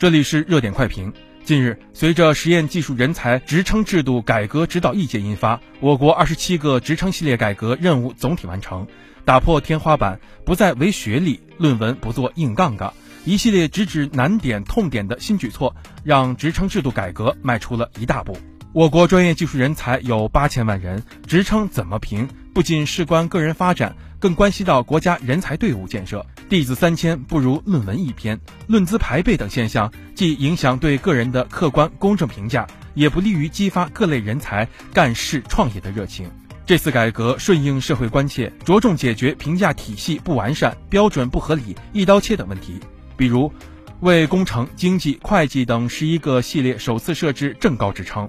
这里是热点快评。近日，随着实验技术人才职称制度改革指导意见印发，我国二十七个职称系列改革任务总体完成，打破天花板，不再唯学历，论文不做硬杠杠，一系列直指难点痛点的新举措，让职称制度改革迈出了一大步。我国专业技术人才有八千万人，职称怎么评，不仅事关个人发展，更关系到国家人才队伍建设。弟子三千不如论文一篇，论资排辈等现象，既影响对个人的客观公正评价，也不利于激发各类人才干事创业的热情。这次改革顺应社会关切，着重解决评价体系不完善、标准不合理、一刀切等问题，比如。为工程、经济、会计等十一个系列首次设置正高职称，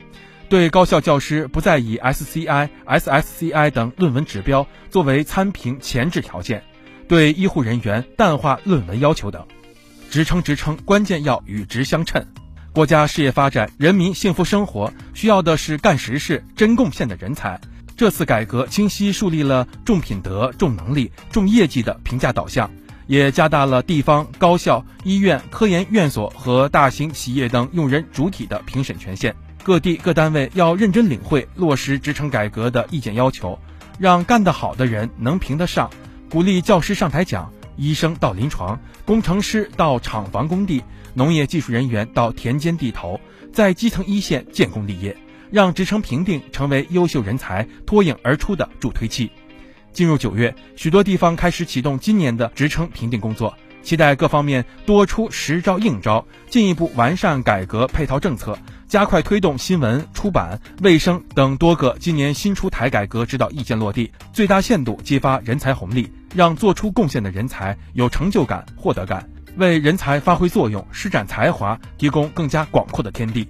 对高校教师不再以 SCI、SSCI 等论文指标作为参评前置条件，对医护人员淡化论文要求等。职称职称，关键要与职相称。国家事业发展、人民幸福生活需要的是干实事、真贡献的人才。这次改革清晰树立了重品德、重能力、重业绩的评价导向。也加大了地方高校、医院、科研院所和大型企业等用人主体的评审权限。各地各单位要认真领会落实职称改革的意见要求，让干得好的人能评得上。鼓励教师上台讲，医生到临床，工程师到厂房工地，农业技术人员到田间地头，在基层一线建功立业，让职称评定成为优秀人才脱颖而出的助推器。进入九月，许多地方开始启动今年的职称评定工作，期待各方面多出实招硬招，进一步完善改革配套政策，加快推动新闻、出版、卫生等多个今年新出台改革指导意见落地，最大限度激发人才红利，让做出贡献的人才有成就感、获得感，为人才发挥作用、施展才华提供更加广阔的天地。